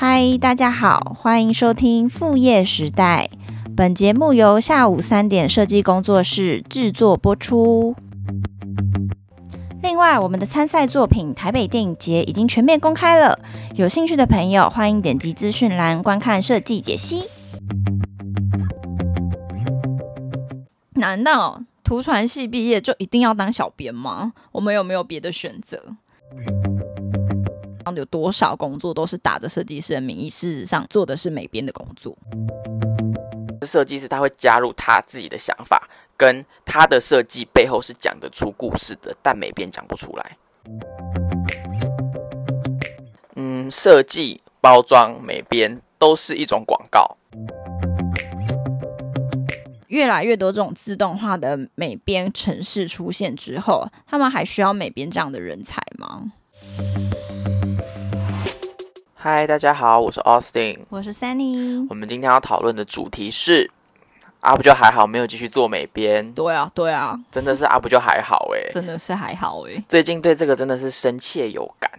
嗨，大家好，欢迎收听副业时代。本节目由下午三点设计工作室制作播出。另外，我们的参赛作品台北电影节已经全面公开了，有兴趣的朋友欢迎点击资讯栏观看设计解析。难道图传系毕业就一定要当小编吗？我们有没有别的选择？有多少工作都是打着设计师的名义，事实上做的是美编的工作。设计师他会加入他自己的想法，跟他的设计背后是讲得出故事的，但美编讲不出来。嗯，设计、包装、美编都是一种广告。越来越多这种自动化的美编城市出现之后，他们还需要美编这样的人才吗？嗨，大家好，我是 Austin，我是 Sunny。我们今天要讨论的主题是阿不就还好，没有继续做美编。对啊，对啊，真的是阿不就还好哎，真的是还好哎。最近对这个真的是深切有感。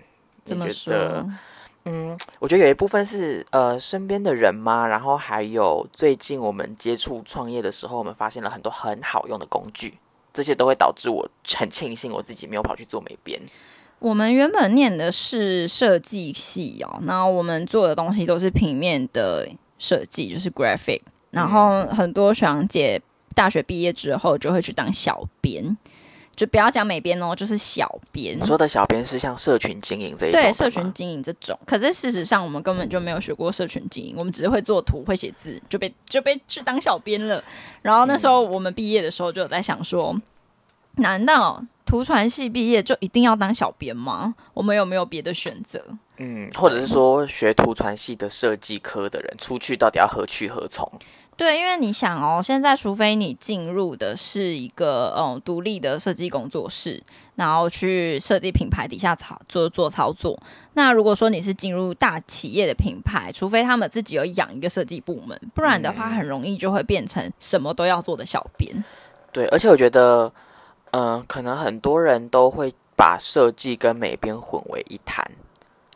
你觉得？嗯，我觉得有一部分是呃身边的人嘛，然后还有最近我们接触创业的时候，我们发现了很多很好用的工具，这些都会导致我很庆幸我自己没有跑去做美编。我们原本念的是设计系哦，那我们做的东西都是平面的设计，就是 graphic。然后很多学长姐大学毕业之后就会去当小编，就不要讲美编哦，就是小编。你说的小编是像社群经营这一种？对，社群经营这种。可是事实上，我们根本就没有学过社群经营，我们只是会做图、会写字，就被就被去当小编了。然后那时候我们毕业的时候就有在想说，难道？图传系毕业就一定要当小编吗？我们有没有别的选择？嗯，或者是说学图传系的设计科的人出去到底要何去何从？对，因为你想哦，现在除非你进入的是一个嗯独立的设计工作室，然后去设计品牌底下操做做操作。那如果说你是进入大企业的品牌，除非他们自己有养一个设计部门，不然的话很容易就会变成什么都要做的小编。对，而且我觉得。嗯、呃，可能很多人都会把设计跟美编混为一谈。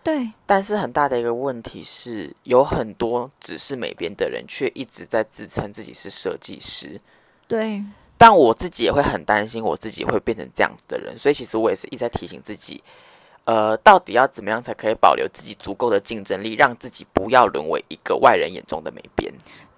对，但是很大的一个问题是，有很多只是美编的人，却一直在自称自己是设计师。对，但我自己也会很担心，我自己会变成这样的人，所以其实我也是一直在提醒自己，呃，到底要怎么样才可以保留自己足够的竞争力，让自己不要沦为一个外人眼中的美编。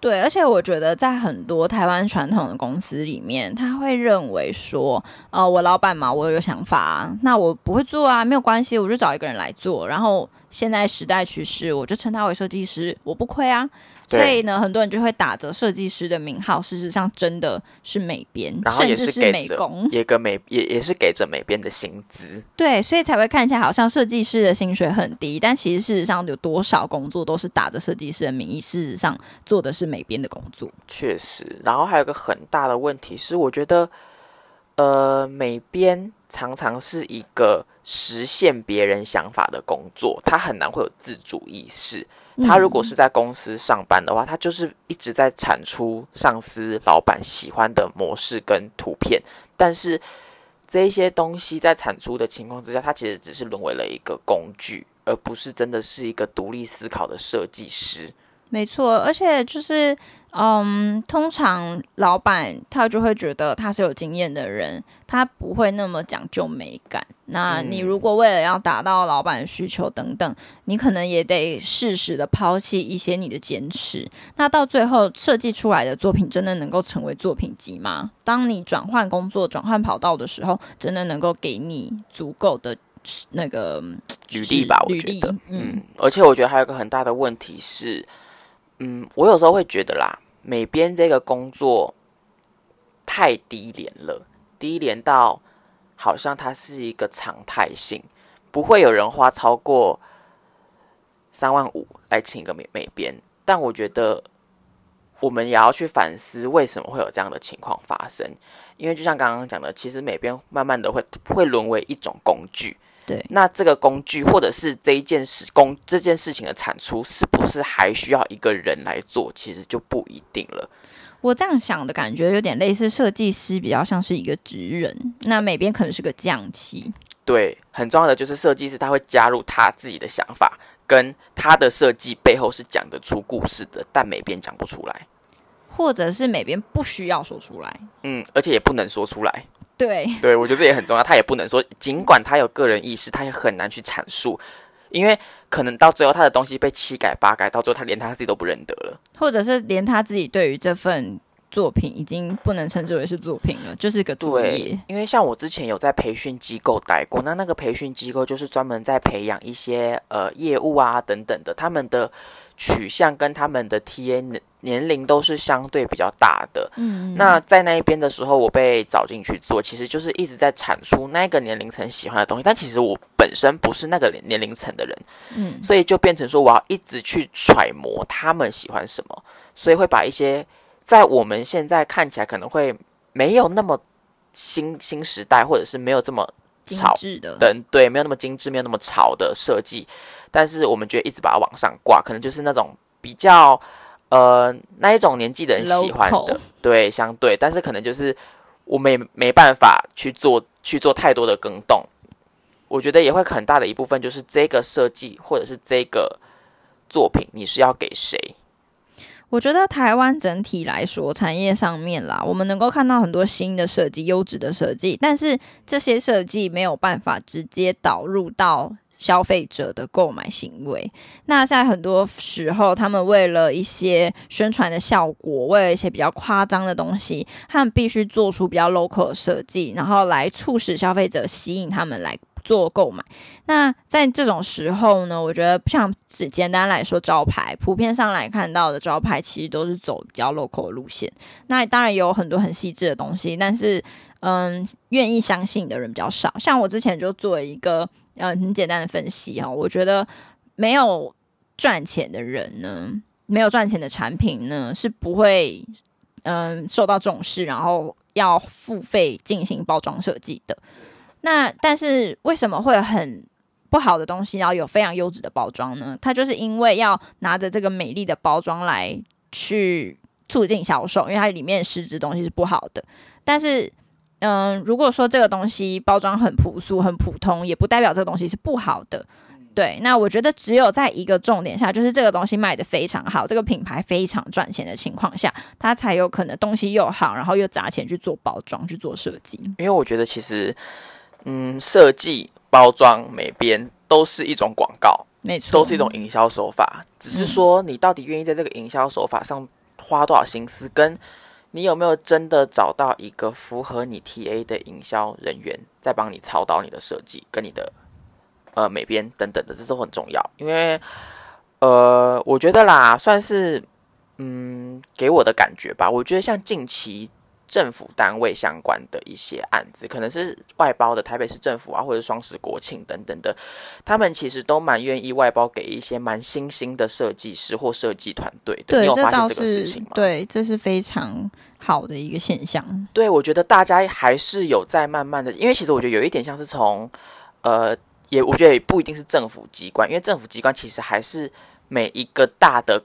对，而且我觉得在很多台湾传统的公司里面，他会认为说，呃，我老板嘛，我有想法啊，那我不会做啊，没有关系，我就找一个人来做，然后。现在时代趋势，我就称他为设计师，我不亏啊。所以呢，很多人就会打着设计师的名号，事实上真的是美编，然后也是，甚至是美工，也跟美也也是给着美编的薪资。对，所以才会看起来好像设计师的薪水很低，但其实事实上有多少工作都是打着设计师的名义，事实上做的是美编的工作。确实，然后还有一个很大的问题是，我觉得。呃，美编常常是一个实现别人想法的工作，他很难会有自主意识。他如果是在公司上班的话，他就是一直在产出上司、老板喜欢的模式跟图片，但是这些东西在产出的情况之下，他其实只是沦为了一个工具，而不是真的是一个独立思考的设计师。没错，而且就是，嗯，通常老板他就会觉得他是有经验的人，他不会那么讲究美感。那你如果为了要达到老板的需求等等，你可能也得适时的抛弃一些你的坚持。那到最后设计出来的作品真的能够成为作品集吗？当你转换工作、转换跑道的时候，真的能够给你足够的那个履历吧？我觉得，嗯，嗯，而且我觉得还有一个很大的问题是。嗯，我有时候会觉得啦，美编这个工作太低廉了，低廉到好像它是一个常态性，不会有人花超过三万五来请一个美美编。但我觉得我们也要去反思，为什么会有这样的情况发生？因为就像刚刚讲的，其实美编慢慢的会会沦为一种工具。对，那这个工具或者是这一件事工这件事情的产出，是不是还需要一个人来做？其实就不一定了。我这样想的感觉有点类似，设计师比较像是一个职人，那美编可能是个匠气。对，很重要的就是设计师他会加入他自己的想法，跟他的设计背后是讲得出故事的，但美编讲不出来，或者是美编不需要说出来，嗯，而且也不能说出来。对，对我觉得这也很重要，他也不能说，尽管他有个人意识，他也很难去阐述，因为可能到最后他的东西被七改八改，到最后他连他自己都不认得了，或者是连他自己对于这份。作品已经不能称之为是作品了，就是个作业。因为像我之前有在培训机构待过，那那个培训机构就是专门在培养一些呃业务啊等等的，他们的取向跟他们的 TA 年年龄都是相对比较大的。嗯，那在那一边的时候，我被找进去做，其实就是一直在产出那个年龄层喜欢的东西，但其实我本身不是那个年龄层的人，嗯，所以就变成说我要一直去揣摩他们喜欢什么，所以会把一些。在我们现在看起来可能会没有那么新新时代，或者是没有这么精致的，对，没有那么精致，没有那么潮的设计，但是我们觉得一直把它往上挂，可能就是那种比较呃那一种年纪的人喜欢的，对，相对，但是可能就是我们也没办法去做去做太多的更动，我觉得也会很大的一部分就是这个设计或者是这个作品，你是要给谁？我觉得台湾整体来说，产业上面啦，我们能够看到很多新的设计、优质的设计，但是这些设计没有办法直接导入到消费者的购买行为。那在很多时候，他们为了一些宣传的效果，为了一些比较夸张的东西，他们必须做出比较 local 的设计，然后来促使消费者吸引他们来。做购买，那在这种时候呢，我觉得像只简单来说，招牌普遍上来看到的招牌，其实都是走比较 local 的路线。那当然有很多很细致的东西，但是嗯，愿意相信的人比较少。像我之前就做一个嗯很简单的分析哈，我觉得没有赚钱的人呢，没有赚钱的产品呢，是不会嗯受到重视，然后要付费进行包装设计的。那但是为什么会很不好的东西，然后有非常优质的包装呢？它就是因为要拿着这个美丽的包装来去促进销售，因为它里面实质东西是不好的。但是，嗯，如果说这个东西包装很朴素、很普通，也不代表这个东西是不好的。对，那我觉得只有在一个重点下，就是这个东西卖的非常好，这个品牌非常赚钱的情况下，它才有可能东西又好，然后又砸钱去做包装、去做设计。因为我觉得其实。嗯，设计、包装、美编都是一种广告，没错，都是一种营销手法。只是说，你到底愿意在这个营销手法上花多少心思，跟你有没有真的找到一个符合你 TA 的营销人员，在帮你操刀你的设计跟你的呃美编等等的，这都很重要。因为呃，我觉得啦，算是嗯给我的感觉吧。我觉得像近期。政府单位相关的一些案子，可能是外包的台北市政府啊，或者双十国庆等等的，他们其实都蛮愿意外包给一些蛮新兴的设计师或设计团队的。对，你有发现这个事情吗？对，这是非常好的一个现象。对，我觉得大家还是有在慢慢的，因为其实我觉得有一点像是从，呃，也我觉得也不一定是政府机关，因为政府机关其实还是每一个大的。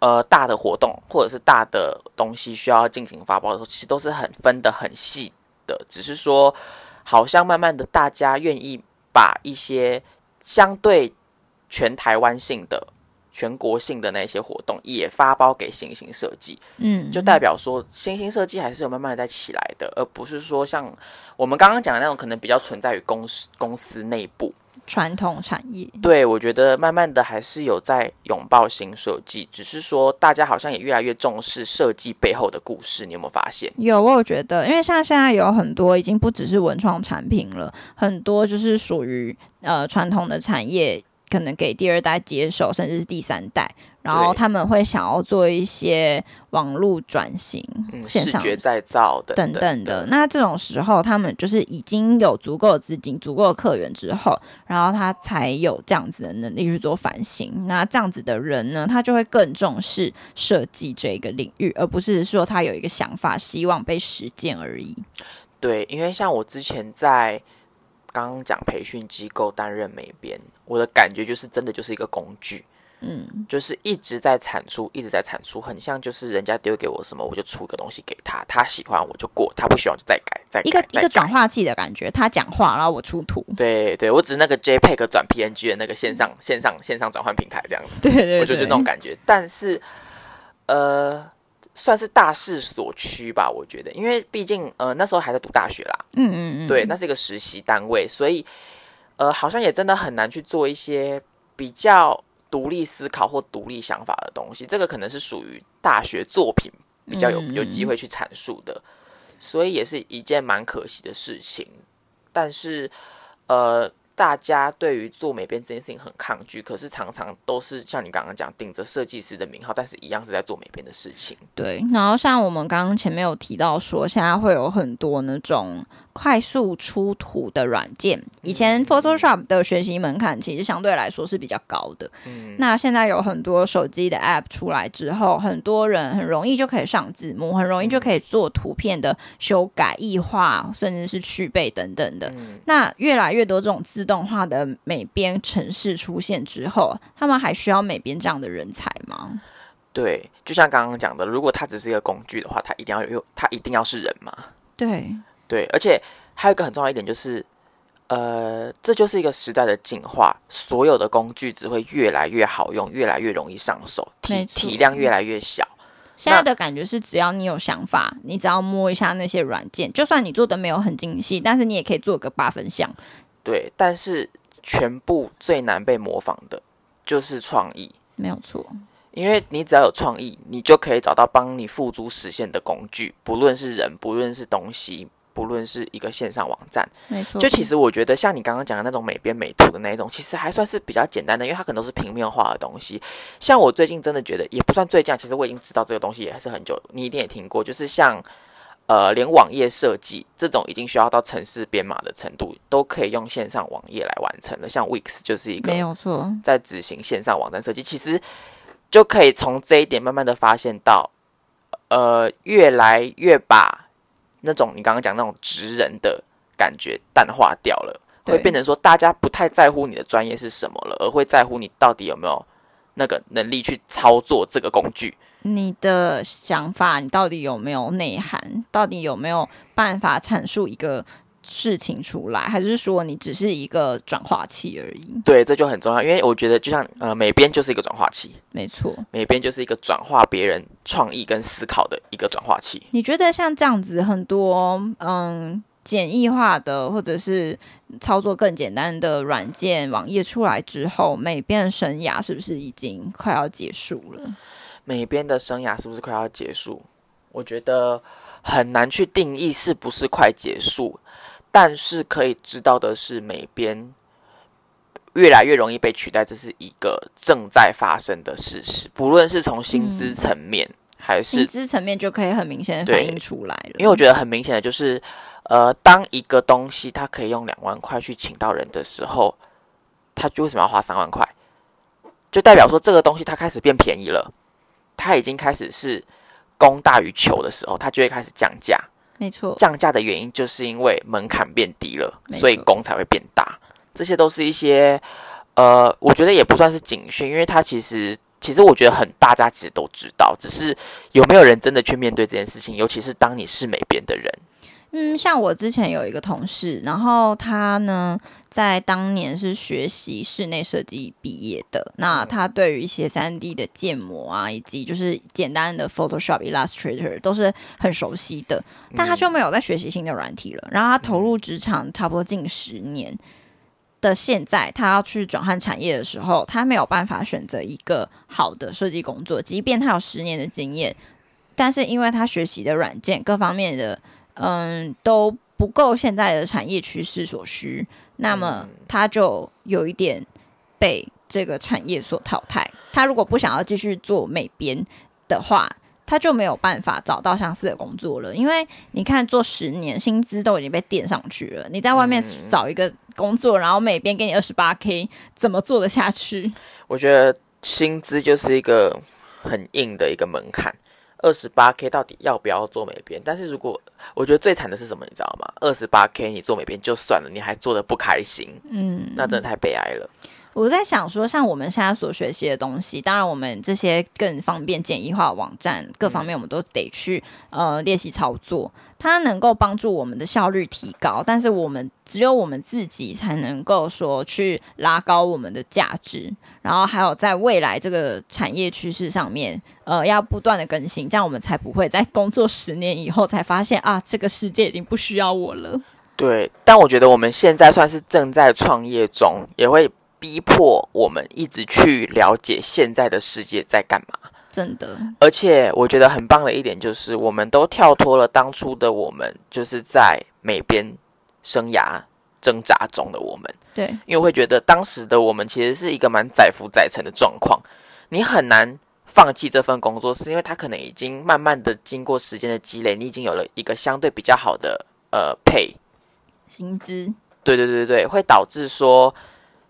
呃，大的活动或者是大的东西需要进行发包的时候，其实都是很分的很细的。只是说，好像慢慢的，大家愿意把一些相对全台湾性的、全国性的那些活动也发包给新兴设计。嗯，就代表说，新兴设计还是有慢慢的在起来的，而不是说像我们刚刚讲的那种，可能比较存在于公司公司内部。传统产业，对，我觉得慢慢的还是有在拥抱新设计，只是说大家好像也越来越重视设计背后的故事。你有没有发现？有，我有觉得，因为像现在有很多已经不只是文创产品了，很多就是属于呃传统的产业，可能给第二代接手，甚至是第三代。然后他们会想要做一些网络转型、嗯、视觉再造的等等的。那这种时候，他们就是已经有足够的资金、足够的客源之后，然后他才有这样子的能力去做反省。那这样子的人呢，他就会更重视设计这个领域，而不是说他有一个想法，希望被实践而已。对，因为像我之前在刚刚讲培训机构担任美编，我的感觉就是真的就是一个工具。嗯，就是一直在产出，一直在产出，很像就是人家丢给我什么，我就出个东西给他，他喜欢我就过，他不喜欢就再改，再改一个再一个转化器的感觉，他讲话，然后我出图，对对，我只是那个 JPEG 转 PNG 的那个线上线上线上转换平台这样子，对，对对，我就觉得那种感觉，但是呃，算是大势所趋吧，我觉得，因为毕竟呃那时候还在读大学啦，嗯嗯嗯，对，那是一个实习单位，所以呃好像也真的很难去做一些比较。独立思考或独立想法的东西，这个可能是属于大学作品比较有有机会去阐述的，所以也是一件蛮可惜的事情。但是，呃。大家对于做美编这件事情很抗拒，可是常常都是像你刚刚讲，顶着设计师的名号，但是一样是在做美编的事情。对，然后像我们刚刚前面有提到说，现在会有很多那种快速出图的软件。以前 Photoshop 的学习门槛其实相对来说是比较高的。嗯，那现在有很多手机的 App 出来之后，很多人很容易就可以上字幕，很容易就可以做图片的修改、异化，甚至是去背等等的。嗯，那越来越多这种。自动化的美编城市出现之后，他们还需要美编这样的人才吗？对，就像刚刚讲的，如果它只是一个工具的话，它一定要有，它一定要是人嘛？对对，而且还有一个很重要一点就是，呃，这就是一个时代的进化，所有的工具只会越来越好用，越来越容易上手，体体量越来越小。现在的感觉是，只要你有想法，你只要摸一下那些软件，就算你做的没有很精细，但是你也可以做个八分像。对，但是全部最难被模仿的就是创意，没有错。因为你只要有创意，你就可以找到帮你付诸实现的工具，不论是人，不论是东西，不论是一个线上网站，没错。就其实我觉得，像你刚刚讲的那种美编美图的那一种，其实还算是比较简单的，因为它可能都是平面化的东西。像我最近真的觉得，也不算最近，其实我已经知道这个东西也还是很久，你一定也听过，就是像。呃，连网页设计这种已经需要到城市编码的程度，都可以用线上网页来完成了。像 Wix 就是一个没有错，在执行线上网站设计，其实就可以从这一点慢慢的发现到，呃，越来越把那种你刚刚讲那种职人的感觉淡化掉了，会变成说大家不太在乎你的专业是什么了，而会在乎你到底有没有那个能力去操作这个工具。你的想法，你到底有没有内涵？到底有没有办法阐述一个事情出来？还是说你只是一个转化器而已？对，这就很重要，因为我觉得就像呃，美编就是一个转化器，没错，美编就是一个转化别人创意跟思考的一个转化器。你觉得像这样子很多嗯简易化的，或者是操作更简单的软件网页出来之后，美编的生涯是不是已经快要结束了？美编的生涯是不是快要结束？我觉得很难去定义是不是快结束，但是可以知道的是，美编越来越容易被取代，这是一个正在发生的事实。不论是从薪资层面，嗯、还是薪资层面，就可以很明显的反映出来了。因为我觉得很明显的就是，呃，当一个东西它可以用两万块去请到人的时候，他就为什么要花三万块？就代表说这个东西它开始变便宜了。它已经开始是供大于求的时候，它就会开始降价。没错，降价的原因就是因为门槛变低了，所以工才会变大。这些都是一些呃，我觉得也不算是警讯，因为它其实其实我觉得很大家其实都知道，只是有没有人真的去面对这件事情，尤其是当你是美编的人。嗯，像我之前有一个同事，然后他呢，在当年是学习室内设计毕业的。那他对于一些三 D 的建模啊，以及就是简单的 Photoshop、Illustrator 都是很熟悉的，但他就没有在学习新的软体了。然后他投入职场差不多近十年的现在，他要去转换产业的时候，他没有办法选择一个好的设计工作，即便他有十年的经验，但是因为他学习的软件各方面的。嗯，都不够现在的产业趋势所需，那么他就有一点被这个产业所淘汰。他如果不想要继续做美编的话，他就没有办法找到相似的工作了。因为你看，做十年薪资都已经被垫上去了，你在外面找一个工作，然后美编给你二十八 K，怎么做得下去？我觉得薪资就是一个很硬的一个门槛。二十八 K 到底要不要做美编？但是如果我觉得最惨的是什么，你知道吗？二十八 K 你做美编就算了，你还做的不开心，嗯，那真的太悲哀了。我在想说，像我们现在所学习的东西，当然我们这些更方便简易化的网站各方面，我们都得去呃练习操作，它能够帮助我们的效率提高。但是我们只有我们自己才能够说去拉高我们的价值，然后还有在未来这个产业趋势上面，呃，要不断的更新，这样我们才不会在工作十年以后才发现啊，这个世界已经不需要我了。对，但我觉得我们现在算是正在创业中，也会逼迫我们一直去了解现在的世界在干嘛。真的，而且我觉得很棒的一点就是，我们都跳脱了当初的我们，就是在美编生涯挣扎中的我们。对，因为会觉得当时的我们其实是一个蛮载浮载沉的状况，你很难放弃这份工作，是因为它可能已经慢慢的经过时间的积累，你已经有了一个相对比较好的呃配。薪资，对对对对，会导致说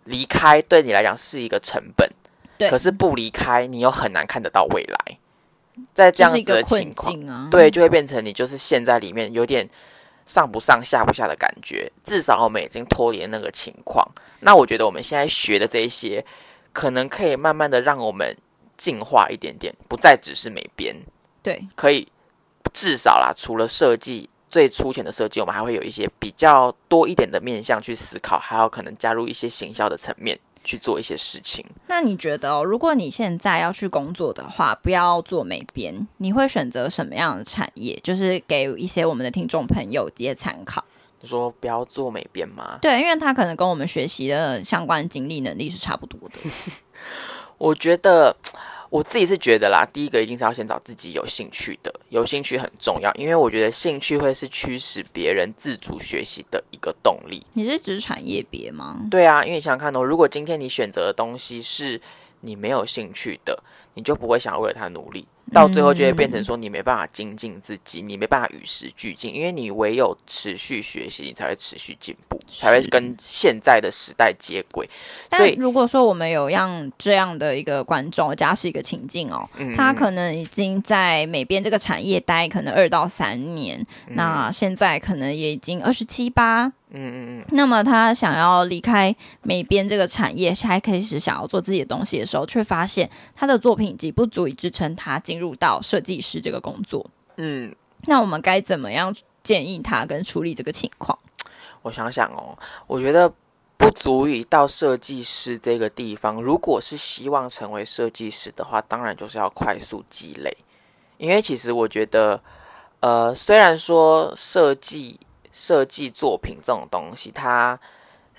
离开对你来讲是一个成本，对，可是不离开你又很难看得到未来，在这样子的情况，啊、对，就会变成你就是陷在里面有点上不上下不下的感觉。至少我们已经脱离了那个情况，那我觉得我们现在学的这一些，可能可以慢慢的让我们进化一点点，不再只是美编，对，可以至少啦，除了设计。最粗浅的设计，我们还会有一些比较多一点的面向去思考，还有可能加入一些行销的层面去做一些事情。那你觉得哦，如果你现在要去工作的话，不要做美编，你会选择什么样的产业？就是给一些我们的听众朋友一些参考。你说不要做美编吗？对，因为他可能跟我们学习的相关经历能力是差不多的。我觉得。我自己是觉得啦，第一个一定是要先找自己有兴趣的，有兴趣很重要，因为我觉得兴趣会是驱使别人自主学习的一个动力。你是指产业别吗？对啊，因为你想想看哦，如果今天你选择的东西是你没有兴趣的，你就不会想要为了它努力。到最后就会变成说，你没办法精进自己，你没办法与时俱进，因为你唯有持续学习，你才会持续进步，才会跟现在的时代接轨。所以，如果说我们有让这样的一个观众，假设一个情境哦，他可能已经在美编这个产业待可能二到三年，那现在可能也已经二十七八。嗯嗯嗯，那么他想要离开美编这个产业，还开始想要做自己的东西的时候，却发现他的作品已经不足以支撑他进入到设计师这个工作。嗯，那我们该怎么样建议他跟处理这个情况？我想想哦，我觉得不足以到设计师这个地方。如果是希望成为设计师的话，当然就是要快速积累。因为其实我觉得，呃，虽然说设计。设计作品这种东西，它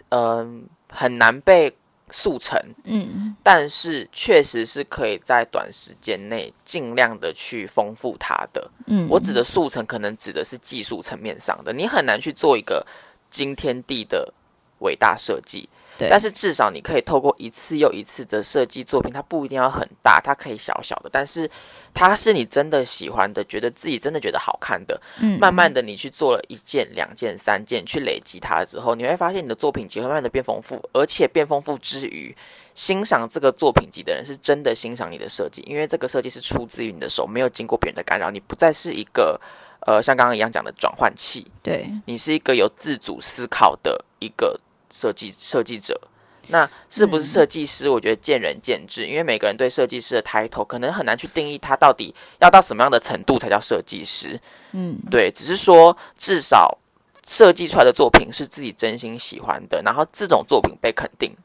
嗯、呃、很难被速成，嗯，但是确实是可以在短时间内尽量的去丰富它的，嗯，我指的速成可能指的是技术层面上的，你很难去做一个惊天地的伟大设计。对，但是至少你可以透过一次又一次的设计作品，它不一定要很大，它可以小小的，但是它是你真的喜欢的，觉得自己真的觉得好看的。嗯，慢慢的你去做了一件、两件、三件，去累积它之后，你会发现你的作品集会慢慢的变丰富，而且变丰富之余，欣赏这个作品集的人是真的欣赏你的设计，因为这个设计是出自于你的手，没有经过别人的干扰，你不再是一个呃像刚刚一样讲的转换器，对，你是一个有自主思考的一个。设计设计者，那是不是设计师？我觉得见仁见智，嗯，因为每个人对设计师的 title 可能很难去定义他到底要到什么样的程度才叫设计师。嗯，对，只是说至少设计出来的作品是自己真心喜欢的，然后这种作品被肯定，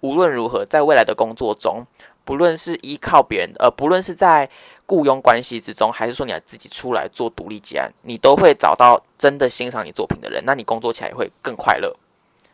无论如何，在未来的工作中，不论是依靠别人，呃，不论是在雇佣关系之中，还是说你要自己出来做独立结案，你都会找到真的欣赏你作品的人，那你工作起来也会更快乐。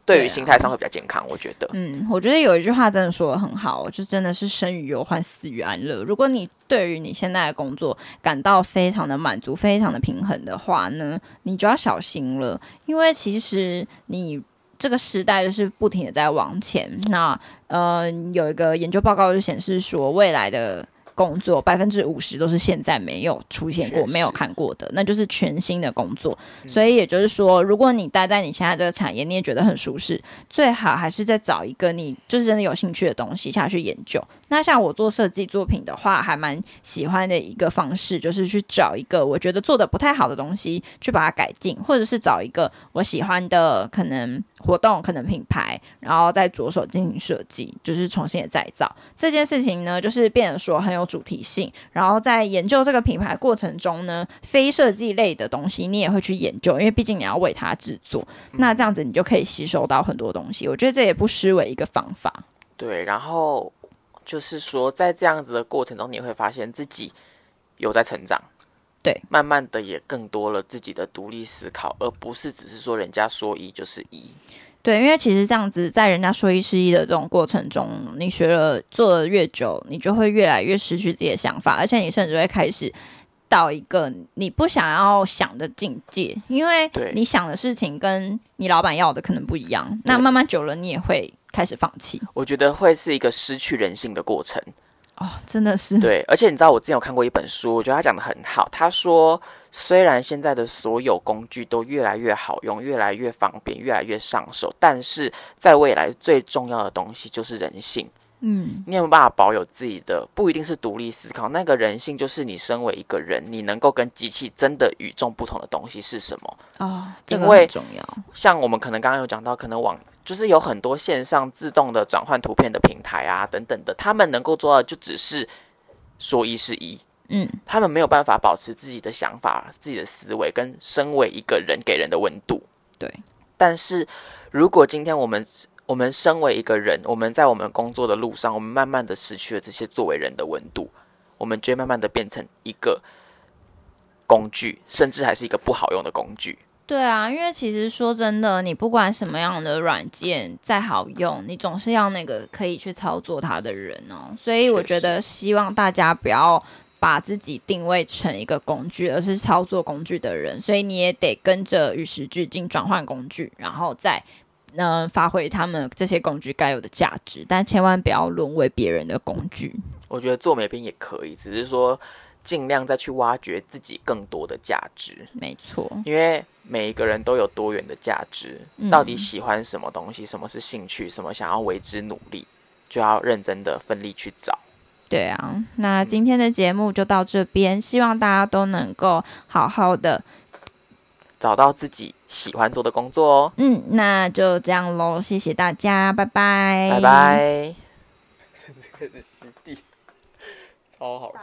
对于心态上会比较健康，我觉得。嗯，我觉得有一句话真的说的很好，就真的是生于忧患，死于安乐。如果你对于你现在的工作感到非常的满足、非常的平衡的话呢，你就要小心了，因为其实你这个时代就是不停的在往前。那呃，有一个研究报告就显示说，未来的。工作百分之五十都是现在没有出现过、没有看过的，那就是全新的工作。所以也就是说，如果你待在你现在这个产业，你也觉得很舒适，最好还是再找一个你就是真的有兴趣的东西下去研究。那像我做设计作品的话，还蛮喜欢的一个方式，就是去找一个我觉得做的不太好的东西，去把它改进，或者是找一个我喜欢的可能活动、可能品牌，然后再着手进行设计，就是重新的再造。这件事情呢，就是变得说很有主题性。然后在研究这个品牌过程中呢，非设计类的东西你也会去研究，因为毕竟你要为它制作。那这样子你就可以吸收到很多东西。我觉得这也不失为一个方法。对，然后。就是说，在这样子的过程中，你会发现自己有在成长，对，慢慢的也更多了自己的独立思考，而不是只是说人家说一就是一。对，因为其实这样子，在人家说一是一的这种过程中，你学了做的越久，你就会越来越失去自己的想法，而且你甚至会开始到一个你不想要想的境界，因为你想的事情跟你老板要的可能不一样。那慢慢久了，你也会。开始放弃，我觉得会是一个失去人性的过程哦，真的是。对，而且你知道，我之前有看过一本书，我觉得他讲的很好。他说，虽然现在的所有工具都越来越好用，越来越方便，越来越上手，但是在未来最重要的东西就是人性。嗯，你有没有办法保有自己的？不一定是独立思考，那个人性就是你身为一个人，你能够跟机器真的与众不同的东西是什么？哦，这个很重要。像我们可能刚刚有讲到，可能网就是有很多线上自动的转换图片的平台啊，等等的，他们能够做到就只是说一是一。嗯，他们没有办法保持自己的想法、自己的思维跟身为一个人给人的温度。对，但是如果今天我们我们身为一个人，我们在我们工作的路上，我们慢慢的失去了这些作为人的温度，我们就会慢慢的变成一个工具，甚至还是一个不好用的工具。对啊，因为其实说真的，你不管什么样的软件再好用，你总是要那个可以去操作它的人哦。所以我觉得，希望大家不要把自己定位成一个工具，而是操作工具的人。所以你也得跟着与时俱进，转换工具，然后再。能发挥他们这些工具该有的价值，但千万不要沦为别人的工具。我觉得做美编也可以，只是说尽量再去挖掘自己更多的价值。没错，因为每一个人都有多元的价值，到底喜欢什么东西，什么是兴趣，什么想要为之努力，就要认真的奋力去找。对啊，那今天的节目就到这边，希望大家都能够好好的。找到自己喜欢做的工作哦。嗯，那就这样喽，谢谢大家，拜拜，拜拜。甚至开始吸地，超好笑。